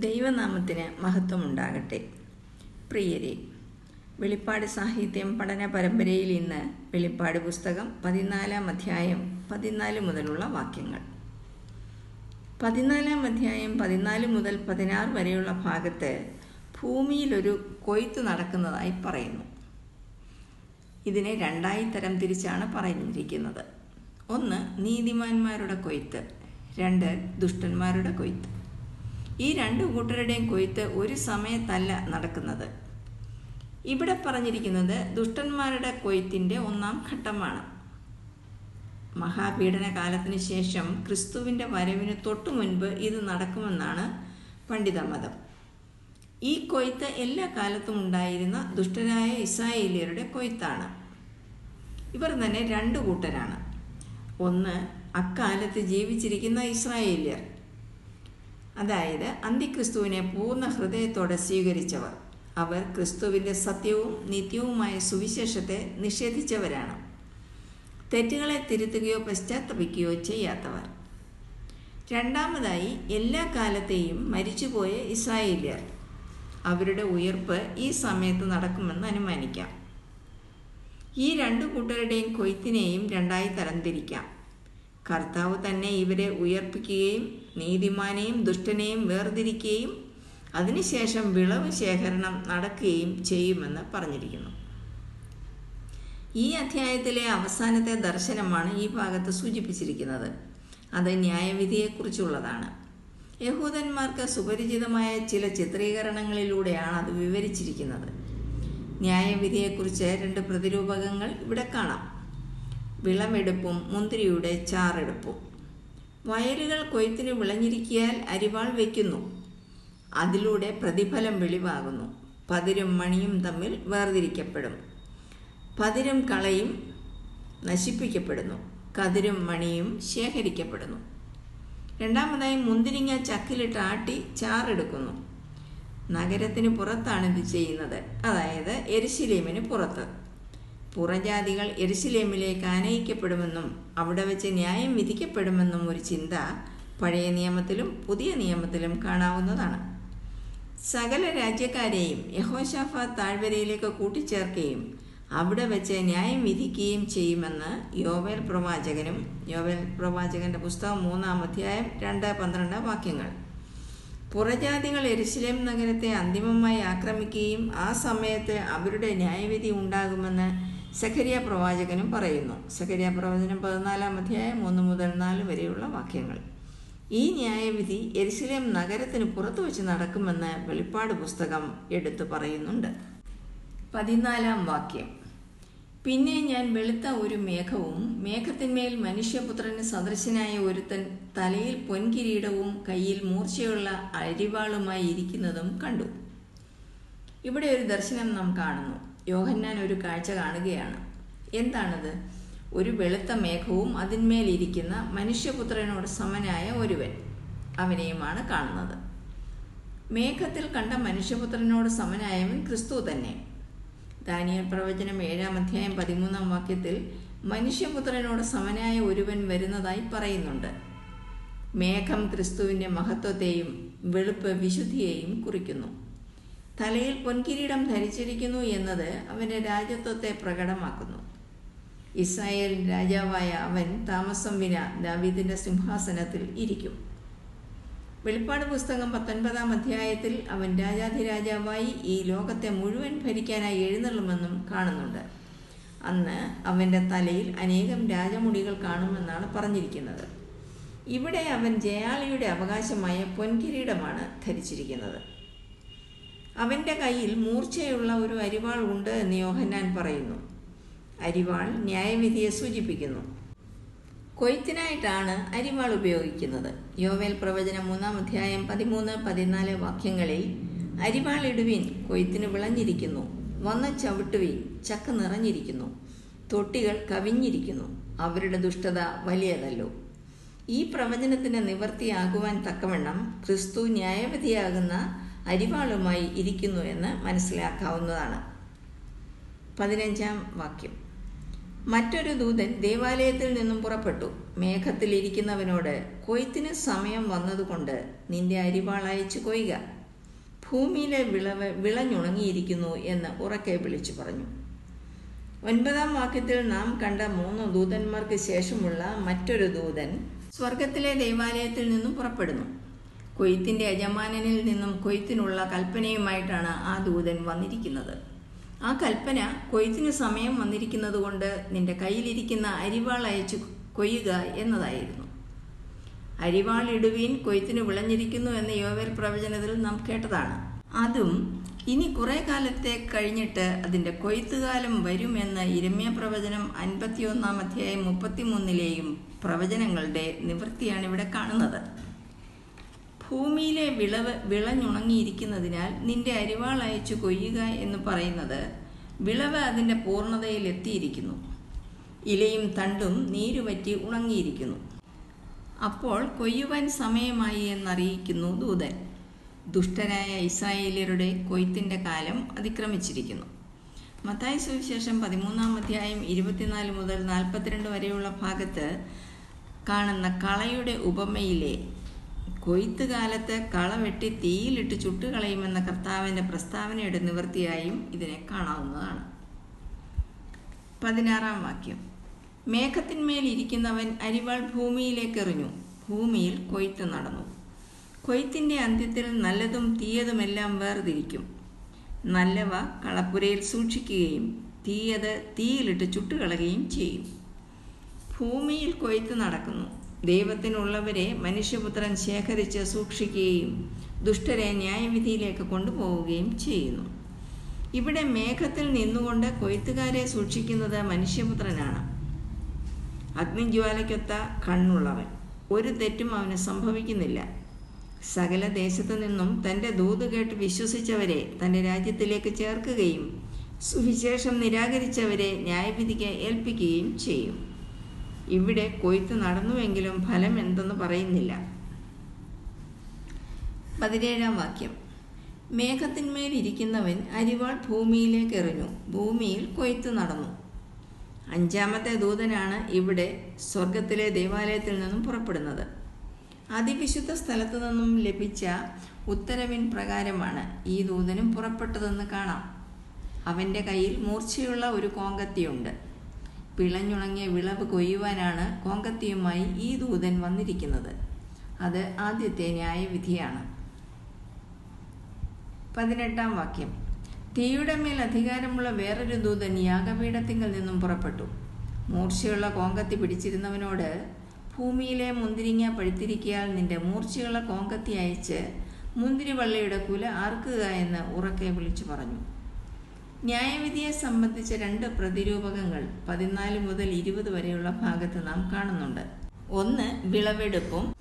ദൈവനാമത്തിന് മഹത്വമുണ്ടാകട്ടെ. പ്രിയരെ വെളിപ്പാട് സാഹിത്യം പഠന പരമ്പരയിൽ ഇന്ന് വെളിപ്പാട് പുസ്തകം പതിനാലാം അധ്യായം പതിനാല് മുതലുള്ള വാക്യങ്ങൾ. പതിനാലാം അധ്യായം പതിനാല് മുതൽ പതിനാറ് വരെയുള്ള ഭാഗത്ത് ഭൂമിയിലൊരു കൊയ്ത്ത് നടക്കുന്നതായി പറയുന്നു. ഇതിനെ രണ്ടായി തരം തിരിച്ചാണ് പറഞ്ഞിരിക്കുന്നത്. ഒന്ന് നീതിമാന്മാരുടെ കൊയ്ത്ത്. രണ്ട് ദുഷ്ടന്മാരുടെ കൊയ്ത്ത്. ഈ രണ്ട് കൂട്ടരുടെയും കൊയ്ത്ത് ഒരു സമയത്തല്ല നടക്കുന്നത്. ഇവിടെ പറഞ്ഞിരിക്കുന്നത് ദുഷ്ടന്മാരുടെ കൊയ്ത്തിന്റെ ഒന്നാം ഘട്ടമാണ്. മഹാപീഡന കാലത്തിന് ശേഷം ക്രിസ്തുവിന്റെ വരവിന് തൊട്ടു മുൻപ് ഇത് നടക്കുമെന്നാണ് പണ്ഡിതമതം. ഈ കൊയ്ത്ത് എല്ലാ കാലത്തും ഉണ്ടായിരുന്ന ദുഷ്ടരായ ഇസ്രായേലിയരുടെ കൊയ്ത്താണ്. ഇവർ തന്നെ രണ്ട് കൂട്ടരാണ്. ഒന്ന് അക്കാലത്ത് ജീവിച്ചിരിക്കുന്ന ഇസ്രായേലിയർ. അതായത് അന്തിക്രിസ്തുവിനെ പൂർണ ഹൃദയത്തോടെ സ്വീകരിച്ചവർ. അവർ ക്രിസ്തുവിന്റെ സത്യവും നിത്യവുമായ സുവിശേഷത്തെ നിഷേധിച്ചവരാണ്. തെറ്റുകളെ തിരുത്തുകയോ പശ്ചാത്തപിക്കുകയോ ചെയ്യാത്തവർ. രണ്ടാമതായി എല്ലാ കാലത്തെയും മരിച്ചുപോയ ഇസ്രായേലിയർ. അവരുടെ ഉയർപ്പ് ഈ സമയത്ത് നടക്കുമെന്ന് അനുമാനിക്കാം. ഈ രണ്ടു കൂട്ടരുടെയും കൊയ്ത്തിനെയും രണ്ടായി തരംതിരിക്കാം. കർത്താവ് തന്നെ ഇവരെ ഉയർപ്പിക്കുകയും നീതിമാനെയും ദുഷ്ടനെയും വേർതിരിക്കുകയും അതിനുശേഷം വിളവ് ശേഖരണം നടക്കുകയും ചെയ്യുമെന്ന് പറഞ്ഞിരിക്കുന്നു. ഈ അധ്യായത്തിലെ അവസാനത്തെ ദർശനമാണ് ഈ ഭാഗത്ത് സൂചിപ്പിച്ചിരിക്കുന്നത്. അത് ന്യായവിധിയെക്കുറിച്ചുള്ളതാണ്. യഹൂദന്മാർക്ക് സുപരിചിതമായ ചില ചിത്രീകരണങ്ങളിലൂടെയാണ് അത് വിവരിച്ചിരിക്കുന്നത്. ന്യായവിധിയെക്കുറിച്ച് രണ്ട് പ്രതിരൂപകങ്ങൾ ഇവിടെ കാണാം. വിളവെടുപ്പും മുന്തിരിയുടെ ചാറെടുപ്പും. വയലുകൾ കൊയ്ത്തിന് വിളഞ്ഞിരിക്കിയാൽ അരിവാൾ വയ്ക്കുന്നു അതിലൂടെ പ്രതിഫലം വെളിവാകുന്നു. പതിരും മണിയും തമ്മിൽ വേർതിരിക്കപ്പെടും. പതിരും കളയും നശിപ്പിക്കപ്പെടുന്നു. കതിരും മണിയും ശേഖരിക്കപ്പെടുന്നു. രണ്ടാമതായി മുന്തിരിങ്ങ ചക്കിലിട്ട് ആട്ടി ചാറെടുക്കുന്നു. നഗരത്തിന് പുറത്താണ് ഇത് ചെയ്യുന്നത്. അതായത് എരിശിലേമിന് പുറത്ത്. പുറജാതികൾ എരുസലേമിലേക്ക് ആനയിക്കപ്പെടുമെന്നും അവിടെ വെച്ച് ന്യായം വിധിക്കപ്പെടുമെന്നും ഒരു ചിന്ത പഴയ നിയമത്തിലും പുതിയ നിയമത്തിലും കാണാവുന്നതാണ്. സകല രാജ്യക്കാരെയും യഹോഷാഫ താഴ്വരയിലേക്ക് കൂട്ടിച്ചേർക്കുകയും അവിടെ വെച്ച് ന്യായം വിധിക്കുകയും ചെയ്യുമെന്ന് യോവേൽ പ്രവാചകനും യോവേൽ പ്രവാചകന്റെ പുസ്തകം മൂന്നാം അധ്യായം രണ്ട് പന്ത്രണ്ട് വാക്യങ്ങൾ. പുറജാതികൾ എരുസലേം നഗരത്തെ അന്തിമമായി ആക്രമിക്കുകയും ആ സമയത്ത് അവരുടെ ന്യായവിധി ഉണ്ടാകുമെന്ന് സഖരിയ പ്രവാചകനും പറയുന്നു. സഖരിയ പ്രവചനം പതിനാലാം അധ്യായം മൂന്ന് മുതൽ നാല് വരെയുള്ള വാക്യങ്ങൾ. ഈ ന്യായവിധി എരിശിലേം നഗരത്തിന് പുറത്തു വെച്ച് നടക്കുമെന്ന് വെളിപ്പാട് പുസ്തകം എടുത്തു പറയുന്നുണ്ട്. പതിനാലാം വാക്യം. പിന്നെ ഞാൻ വെളുത്ത ഒരു മേഘവും മേഘത്തിന്മേൽ മനുഷ്യപുത്രന് സദൃശനായ ഒരുത്തൻ തലയിൽ പൊൻകിരീടവും കയ്യിൽ മൂർച്ചയുള്ള അരിവാളുമായി ഇരിക്കുന്നതും കണ്ടു. ഇവിടെ ഒരു ദർശനം നാം കാണുന്നു. യോഹന്നാൻ ഒരു കാഴ്ച കാണുകയാണ്. എന്താണത്? ഒരു വെളുത്ത മേഘവും അതിന്മേലിരിക്കുന്ന മനുഷ്യപുത്രനോട് സമനായ ഒരുവൻ അവനെയുമാണ് കാണുന്നത്. മേഘത്തിൽ കണ്ട മനുഷ്യപുത്രനോട് സമനായവൻ ക്രിസ്തു തന്നെ. ദാനിയൽ പ്രവചനം ഏഴാം അധ്യായം പതിമൂന്നാം വാക്യത്തിൽ മനുഷ്യപുത്രനോട് സമനായ ഒരുവൻ വരുന്നതായി പറയുന്നുണ്ട്. മേഘം ക്രിസ്തുവിന്റെ മഹത്വത്തെയും വെളുപ്പ് വിശുദ്ധിയെയും കുറിക്കുന്നു. തലയിൽ പൊൻകിരീടം ധരിച്ചിരിക്കുന്നു എന്നത് അവന്റെ രാജ്യത്വത്തെ പ്രകടമാക്കുന്നു. ഇസ്രായേൽ രാജാവായ അവൻ താമസം വിന ദാവീദിന്റെ സിംഹാസനത്തിൽ ഇരിക്കും. വെളിപ്പാട് പുസ്തകം പത്തൊൻപതാം അധ്യായത്തിൽ അവൻ രാജാധിരാജാവായി ഈ ലോകത്തെ മുഴുവൻ ഭരിക്കാനായി എഴുന്നള്ളുമെന്നും കാണുന്നുണ്ട്. അന്ന് അവന്റെ തലയിൽ അനേകം രാജമുടികൾ കാണുമെന്നാണ് പറഞ്ഞിരിക്കുന്നത്. ഇവിടെ അവൻ ജയാളിയുടെ അവകാശമായ പൊൻകിരീടമാണ് ധരിച്ചിരിക്കുന്നത്. അവന്റെ കയ്യിൽ മൂർച്ചയുള്ള ഒരു അരിവാൾ ഉണ്ട് എന്ന് യോഹന്നാൻ പറയുന്നു. അരിവാൾ ന്യായവിധിയെ സൂചിപ്പിക്കുന്നു. കൊയ്ത്തിനായിട്ടാണ് അരിവാൾ ഉപയോഗിക്കുന്നത്. യോവേൽ പ്രവചനം മൂന്നാം അധ്യായം പതിമൂന്ന് പതിനാല് വാക്യങ്ങളിൽ അരിവാൾ ഇടുവിൻ കൊയ്ത്തിന് വിളഞ്ഞിരിക്കുന്നു. വന്ന ചവിട്ടുവിൻ ചക്ക നിറഞ്ഞിരിക്കുന്നു. തൊട്ടികൾ കവിഞ്ഞിരിക്കുന്നു. അവരുടെ ദുഷ്ടത വലിയതല്ലോ. ഈ പ്രവചനത്തിന് നിവർത്തിയാകുവാൻ തക്കവണ്ണം ക്രിസ്തു ന്യായവിധിയാകുന്ന അരിവാളുമായി ഇരിക്കുന്നു എന്ന് മനസ്സിലാക്കാവുന്നതാണ്. പതിനഞ്ചാം വാക്യം. മറ്റൊരു ദൂതൻ ദേവാലയത്തിൽ നിന്നും പുറപ്പെട്ടു. മേഘത്തിൽ ഇരിക്കുന്നവനോട് കൊയ്ത്തിന് സമയം വന്നതുകൊണ്ട് നിന്റെ അരിവാൾ അയച്ചു കൊയ്യുക ഭൂമിയിലെ വിളവ് വിളഞ്ഞുണങ്ങിയിരിക്കുന്നു എന്ന് ഉറക്കെ വിളിച്ചു പറഞ്ഞു. ഒൻപതാം വാക്യത്തിൽ നാം കണ്ട മൂന്ന് ദൂതന്മാർക്ക് ശേഷമുള്ള മറ്റൊരു ദൂതൻ സ്വർഗത്തിലെ ദേവാലയത്തിൽ നിന്നും പുറപ്പെടുന്നു. കൊയ്ത്തിന്റെ യജമാനനിൽ നിന്നും കൊയ്ത്തിനുള്ള കൽപ്പനയുമായിട്ടാണ് ആ ദൂതൻ വന്നിരിക്കുന്നത്. ആ കൽപ്പന കൊയ്ത്തിന് സമയം വന്നിരിക്കുന്നത് കൊണ്ട് നിന്റെ കയ്യിലിരിക്കുന്ന അരിവാൾ അയച്ചു കൊയ്യുക എന്നതായിരുന്നു. അരിവാൾ ഇടുവീൻ കൊയ്ത്തിന് വിളഞ്ഞിരിക്കുന്നു എന്ന യോവേൽ പ്രവചനത്തിൽ നാം കേട്ടതാണ്. അതും ഇനി കുറെ കാലത്തെ കഴിഞ്ഞിട്ട് അതിന്റെ കൊയ്ത്തുകാലം വരുമെന്ന് ഇരമ്യ പ്രവചനം അൻപത്തിയൊന്നാം അധ്യായം മുപ്പത്തിമൂന്നിലെയും പ്രവചനങ്ങളുടെ നിവൃത്തിയാണ് ഇവിടെ കാണുന്നത്. ഭൂമിയിലെ വിളവ് വിളഞ്ഞുണങ്ങിയിരിക്കുന്നതിനാൽ നിന്റെ അരിവാൾ അയച്ചു കൊയ്യുക എന്ന് പറയുന്നത് വിളവ് അതിന്റെ പൂർണതയിൽ എത്തിയിരിക്കുന്നു. ഇലയും തണ്ടും നീരുപറ്റി ഉണങ്ങിയിരിക്കുന്നു. അപ്പോൾ കൊയ്യുവാൻ സമയമായി എന്നറിയിക്കുന്നു ദൂതൻ. ദുഷ്ടരായ ഇസ്രായേലിയരുടെ കൊയ്ത്തിന്റെ കാലം അതിക്രമിച്ചിരിക്കുന്നു. മത്തായ സുവിശേഷം പതിമൂന്നാം അധ്യായം ഇരുപത്തിനാല് മുതൽ നാൽപ്പത്തിരണ്ട് വരെയുള്ള ഭാഗത്ത് കാണുന്ന കളയുടെ ഉപമയിലെ കൊയ്ത്ത് കാലത്ത് കള വെട്ടി തീയിലിട്ട് ചുട്ടുകളയുമെന്ന കർത്താവിന്റെ പ്രസ്താവനയുടെ നിവൃത്തിയായും ഇതിനെ കാണാവുന്നതാണ്. പതിനാറാം വാക്യം. മേഘത്തിന്മേൽ ഇരിക്കുന്നവൻ അരിവാൾ ഭൂമിയിലേക്ക് എറിഞ്ഞു ഭൂമിയിൽ കൊയ്ത്ത് നടന്നു. കൊയ്ത്തിന്റെ അന്ത്യത്തിൽ നല്ലതും തീയതുമെല്ലാം വേർതിരിക്കും. നല്ലവ കളപ്പുരയിൽ സൂക്ഷിക്കുകയും തീയത് തീയിലിട്ട് ചുട്ടുകളയുകയും ചെയ്യും. ഭൂമിയിൽ കൊയ്ത്ത് നടക്കുന്നു. ദൈവത്തിനുള്ളവരെ മനുഷ്യപുത്രൻ ശേഖരിച്ച് സൂക്ഷിക്കുകയും ദുഷ്ടരെ ന്യായവിധിയിലേക്ക് കൊണ്ടുപോവുകയും ചെയ്യുന്നു. ഇവിടെ മേഘത്തിൽ നിന്നുകൊണ്ട് കൊയ്ത്തുകാരെ സൂക്ഷിക്കുന്നത് മനുഷ്യപുത്രനാണ്. അഗ്നിജ്വാലയ്ക്കൊത്ത കണ്ണുള്ളവൻ. ഒരു തെറ്റും അവന് സംഭവിക്കുന്നില്ല. സകല ദേശത്തു നിന്നും തന്റെ ദൂത് കേട്ട് വിശ്വസിച്ചവരെ തന്റെ രാജ്യത്തിലേക്ക് ചേർക്കുകയും സുവിശേഷം നിരാകരിച്ചവരെ ന്യായവിധിക്ക് ഏൽപ്പിക്കുകയും ചെയ്യും. ഇവിടെ കൊയ്ത്ത് നടന്നുവെങ്കിലും ഫലം എന്തെന്ന് പറയുന്നില്ല. പതിനേഴാം വാക്യം. മേഘത്തിന്മേൽ ഇരിക്കുന്നവൻ അരിവാൾ ഭൂമിയിലേക്ക് എറിഞ്ഞു. ഭൂമിയിൽ കൊയ്ത്ത് നടന്നു. അഞ്ചാമത്തെ ദൂതനാണ് ഇവിടെ സ്വർഗത്തിലെ ദേവാലയത്തിൽ നിന്നും പുറപ്പെടുന്നത്. അതിവിശുദ്ധ സ്ഥലത്തു നിന്നും ലഭിച്ച ഉത്തരവിൻ പ്രകാരമാണ് ഈ ദൂതനും പുറപ്പെട്ടതെന്ന് കാണാം. അവന്റെ കയ്യിൽ മൂർച്ചയുള്ള ഒരു കോങ്കത്തിയുണ്ട്. പിളഞ്ഞുണങ്ങിയ വിളവ് കൊയ്യുവാനാണ് കോങ്കത്തിയുമായി ഈ ദൂതൻ വന്നിരിക്കുന്നത്. അത് ആദ്യത്തെ ന്യായവിധിയാണ്. പതിനെട്ടാം വാക്യം. തീയുടെ മേൽ അധികാരമുള്ള വേറൊരു ദൂതൻ യാഗപീഠത്തിങ്കിൽ നിന്നും പുറപ്പെട്ടു. മൂർച്ചയുള്ള കോങ്കത്തി പിടിച്ചിരുന്നവനോട് ഭൂമിയിലെ മുന്തിരിങ്ങ പഴുത്തിരിക്കയാൽ നിന്റെ മൂർച്ചയുള്ള കോങ്കത്തി അയച്ച് മുന്തിരിവള്ളിയുടെ കുല ആർക്കുക എന്ന് ഉറക്കെ വിളിച്ചു പറഞ്ഞു. ന്യായവിധിയെ സംബന്ധിച്ച രണ്ട് പ്രതിരൂപകങ്ങൾ പതിനാല് മുതൽ ഇരുപത് വരെയുള്ള ഭാഗത്ത് നാം കാണുന്നുണ്ട്. ഒന്ന് വിളവെടുപ്പും.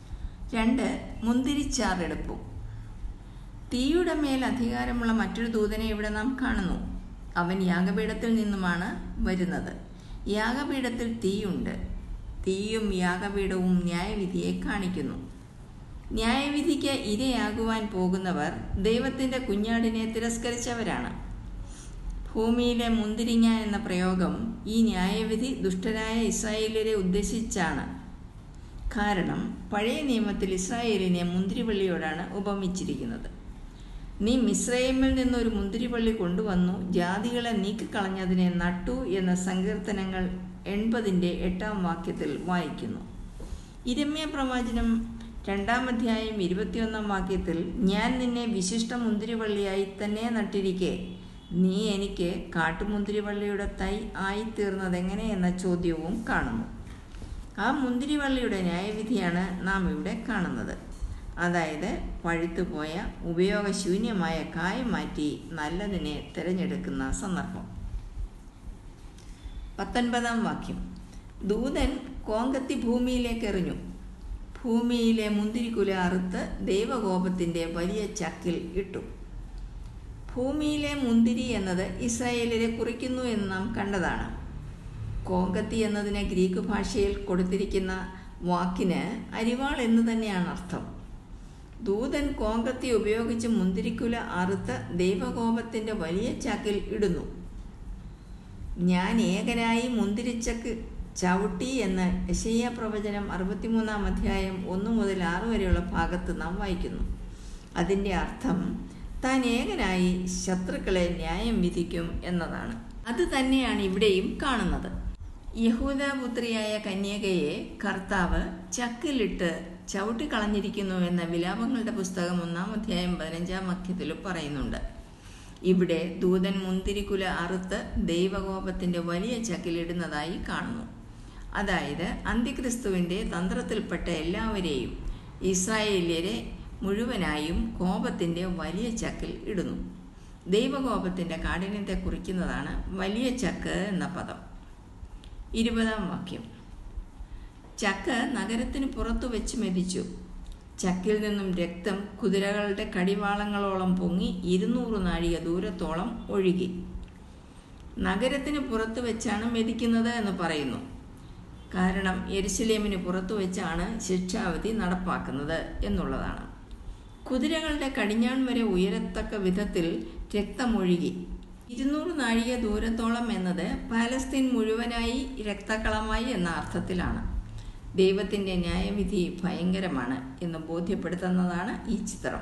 രണ്ട് മുന്തിരിച്ചാറെടുപ്പും. തീയുടെ മേൽ അധികാരമുള്ള മറ്റൊരു ദൂതനെ ഇവിടെ നാം കാണുന്നു. അവൻ യാഗപീഠത്തിൽ നിന്നുമാണ് വരുന്നത്. യാഗപീഠത്തിൽ തീയുണ്ട്. തീയും യാഗപീഠവും ന്യായവിധിയെ കാണിക്കുന്നു. ന്യായവിധിക്ക് ഇരയാകുവാൻ പോകുന്നവർ ദൈവത്തിന്റെ കുഞ്ഞാടിനെ തിരസ്കരിച്ചവരാണ്. ഭൂമിയിലെ മുന്തിരിങ്ങ എന്ന പ്രയോഗം ഈ ന്യായവിധി ദുഷ്ടരായ ഇസ്രായേലിനെ ഉദ്ദേശിച്ചാണ്. കാരണം പഴയ നിയമത്തിൽ ഇസ്രായേലിനെ മുന്തിരിവള്ളിയോടാണ് ഉപമിച്ചിരിക്കുന്നത്. നീ മിസ്രൈമിൽ നിന്നൊരു മുന്തിരിവള്ളി കൊണ്ടുവന്നു ജാതികളെ നീക്കിക്കളഞ്ഞതിനെ നട്ടു എന്ന സങ്കീർത്തനങ്ങൾ എൺപതിന്റെ എട്ടാം വാക്യത്തിൽ വായിക്കുന്നു. ഇരമ്യ പ്രവാചനം രണ്ടാം അധ്യായം ഇരുപത്തിയൊന്നാം വാക്യത്തിൽ ഞാൻ നിന്നെ വിശിഷ്ട മുന്തിരിവള്ളിയായി തന്നെ നട്ടിരിക്കെ. നീ എനിക്ക് കാട്ടുമുന്തിരിവള്ളിയുടെ തൈ ആയിത്തീർന്നതെങ്ങനെ എന്ന ചോദ്യവും കാണുന്നു. ആ മുന്തിരിവള്ളിയുടെ ന്യായവിധിയാണ് നാം ഇവിടെ കാണുന്നത്. അതായത് പഴുത്തുപോയ ഉപയോഗശൂന്യമായ കായ മാറ്റി നല്ലതിനെ തിരഞ്ഞെടുക്കുന്ന സന്ദർഭം. പത്തൊൻപതാം വാക്യം. ദൂതൻ കോങ്കത്തി ഭൂമിയിലേക്ക് എറിഞ്ഞു. ഭൂമിയിലെ മുന്തിരിക്കുല അറുത്ത് ദൈവകോപത്തിന്റെ വലിയ ചക്കിൽ ഇട്ടു. ഭൂമിയിലെ മുന്തിരി എന്നത് ഇസ്രായേലിനെ കുറിക്കുന്നു എന്ന് നാം കണ്ടതാണ്. കോങ്കത്തി എന്നതിന് ഗ്രീക്ക് ഭാഷയിൽ കൊടുത്തിരിക്കുന്ന വാക്കിന് അരിവാൾ എന്ന് തന്നെയാണ് അർത്ഥം. ദൂതൻ കോങ്കത്തി ഉപയോഗിച്ച് മുന്തിരിക്കുല അറുത്ത് ദൈവകോപത്തിന്റെ വലിയ ചാക്കിൽ ഇടുന്നു. ഞാൻ ഏകനായി മുന്തിരിച്ചക്ക് ചവിട്ടി എന്ന് യശയ്യ പ്രവചനം അറുപത്തിമൂന്നാം അധ്യായം ഒന്ന് മുതൽ ആറ് വരെയുള്ള ഭാഗത്ത് നാം വായിക്കുന്നു. അതിന്റെ അർത്ഥം താൻ ഏകനായി ശത്രുക്കളെ ന്യായം വിധിക്കും എന്നതാണ്. അത് തന്നെയാണ് ഇവിടെയും കാണുന്നത്. യഹൂദപുത്രിയായ കന്യകയെ കർത്താവ് ചക്കിലിട്ട് ചവിട്ടിക്കളഞ്ഞിരിക്കുന്നു എന്ന വിലാപങ്ങളുടെ പുസ്തകം ഒന്നാം അധ്യായം പതിനഞ്ചാം വാക്യത്തിലും പറയുന്നുണ്ട്. ഇവിടെ ദൂതൻ മുന്തിരിക്കുല അറുത്ത് ദൈവകോപത്തിന്റെ വലിയ ചക്കിലിടുന്നതായി കാണുന്നു. അതായത് അന്തിക്രിസ്തുവിന്റെ തന്ത്രത്തിൽപ്പെട്ട എല്ലാവരെയും ഇസ്രായേല്യരെ മുഴുവനായും കോപത്തിന്റെ വലിയ ചക്കിൽ ഇടുന്നു. ദൈവകോപത്തിന്റെ കാഠിന്യത്തെ കുറിക്കുന്നതാണ് വലിയ ചക്ക് എന്ന പദം. ഇരുപതാം വാക്യം. ചക്ക് നഗരത്തിന് പുറത്തു വെച്ച് മെതിച്ചു. ചക്കിൽ നിന്നും രക്തം കുതിരകളുടെ കടിവാളങ്ങളോളം പൊങ്ങി ഇരുന്നൂറ് നാഴിക ദൂരത്തോളം ഒഴുകി. നഗരത്തിന് പുറത്തു വെച്ചാണ് മെതിക്കുന്നത് എന്ന് പറയുന്നു. കാരണം എരിശിലേമിന് പുറത്തു വെച്ചാണ് ശിക്ഷാവധി നടപ്പാക്കുന്നത് എന്നുള്ളതാണ്. കുതിരകളുടെ കടിഞ്ഞാൺ വരെ ഉയരത്തക്ക വിധത്തിൽ രക്തമൊഴുകി. ഇരുന്നൂറ് നാഴിക ദൂരത്തോളം എന്നത് പാലസ്തീൻ മുഴുവനായി രക്തക്കളമായി എന്ന അർത്ഥത്തിലാണ്. ദൈവത്തിന്റെ ന്യായവിധി ഭയങ്കരമാണ് എന്ന് ബോധ്യപ്പെടുത്തുന്നതാണ് ഈ ചിത്രം.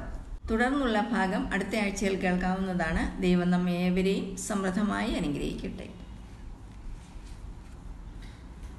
തുടർന്നുള്ള ഭാഗം അടുത്ത ആഴ്ചയിൽ കേൾക്കാവുന്നതാണ്. ദൈവം നമ്മെ ഏവരെയും സമൃദ്ധമായി അനുഗ്രഹിക്കട്ടെ.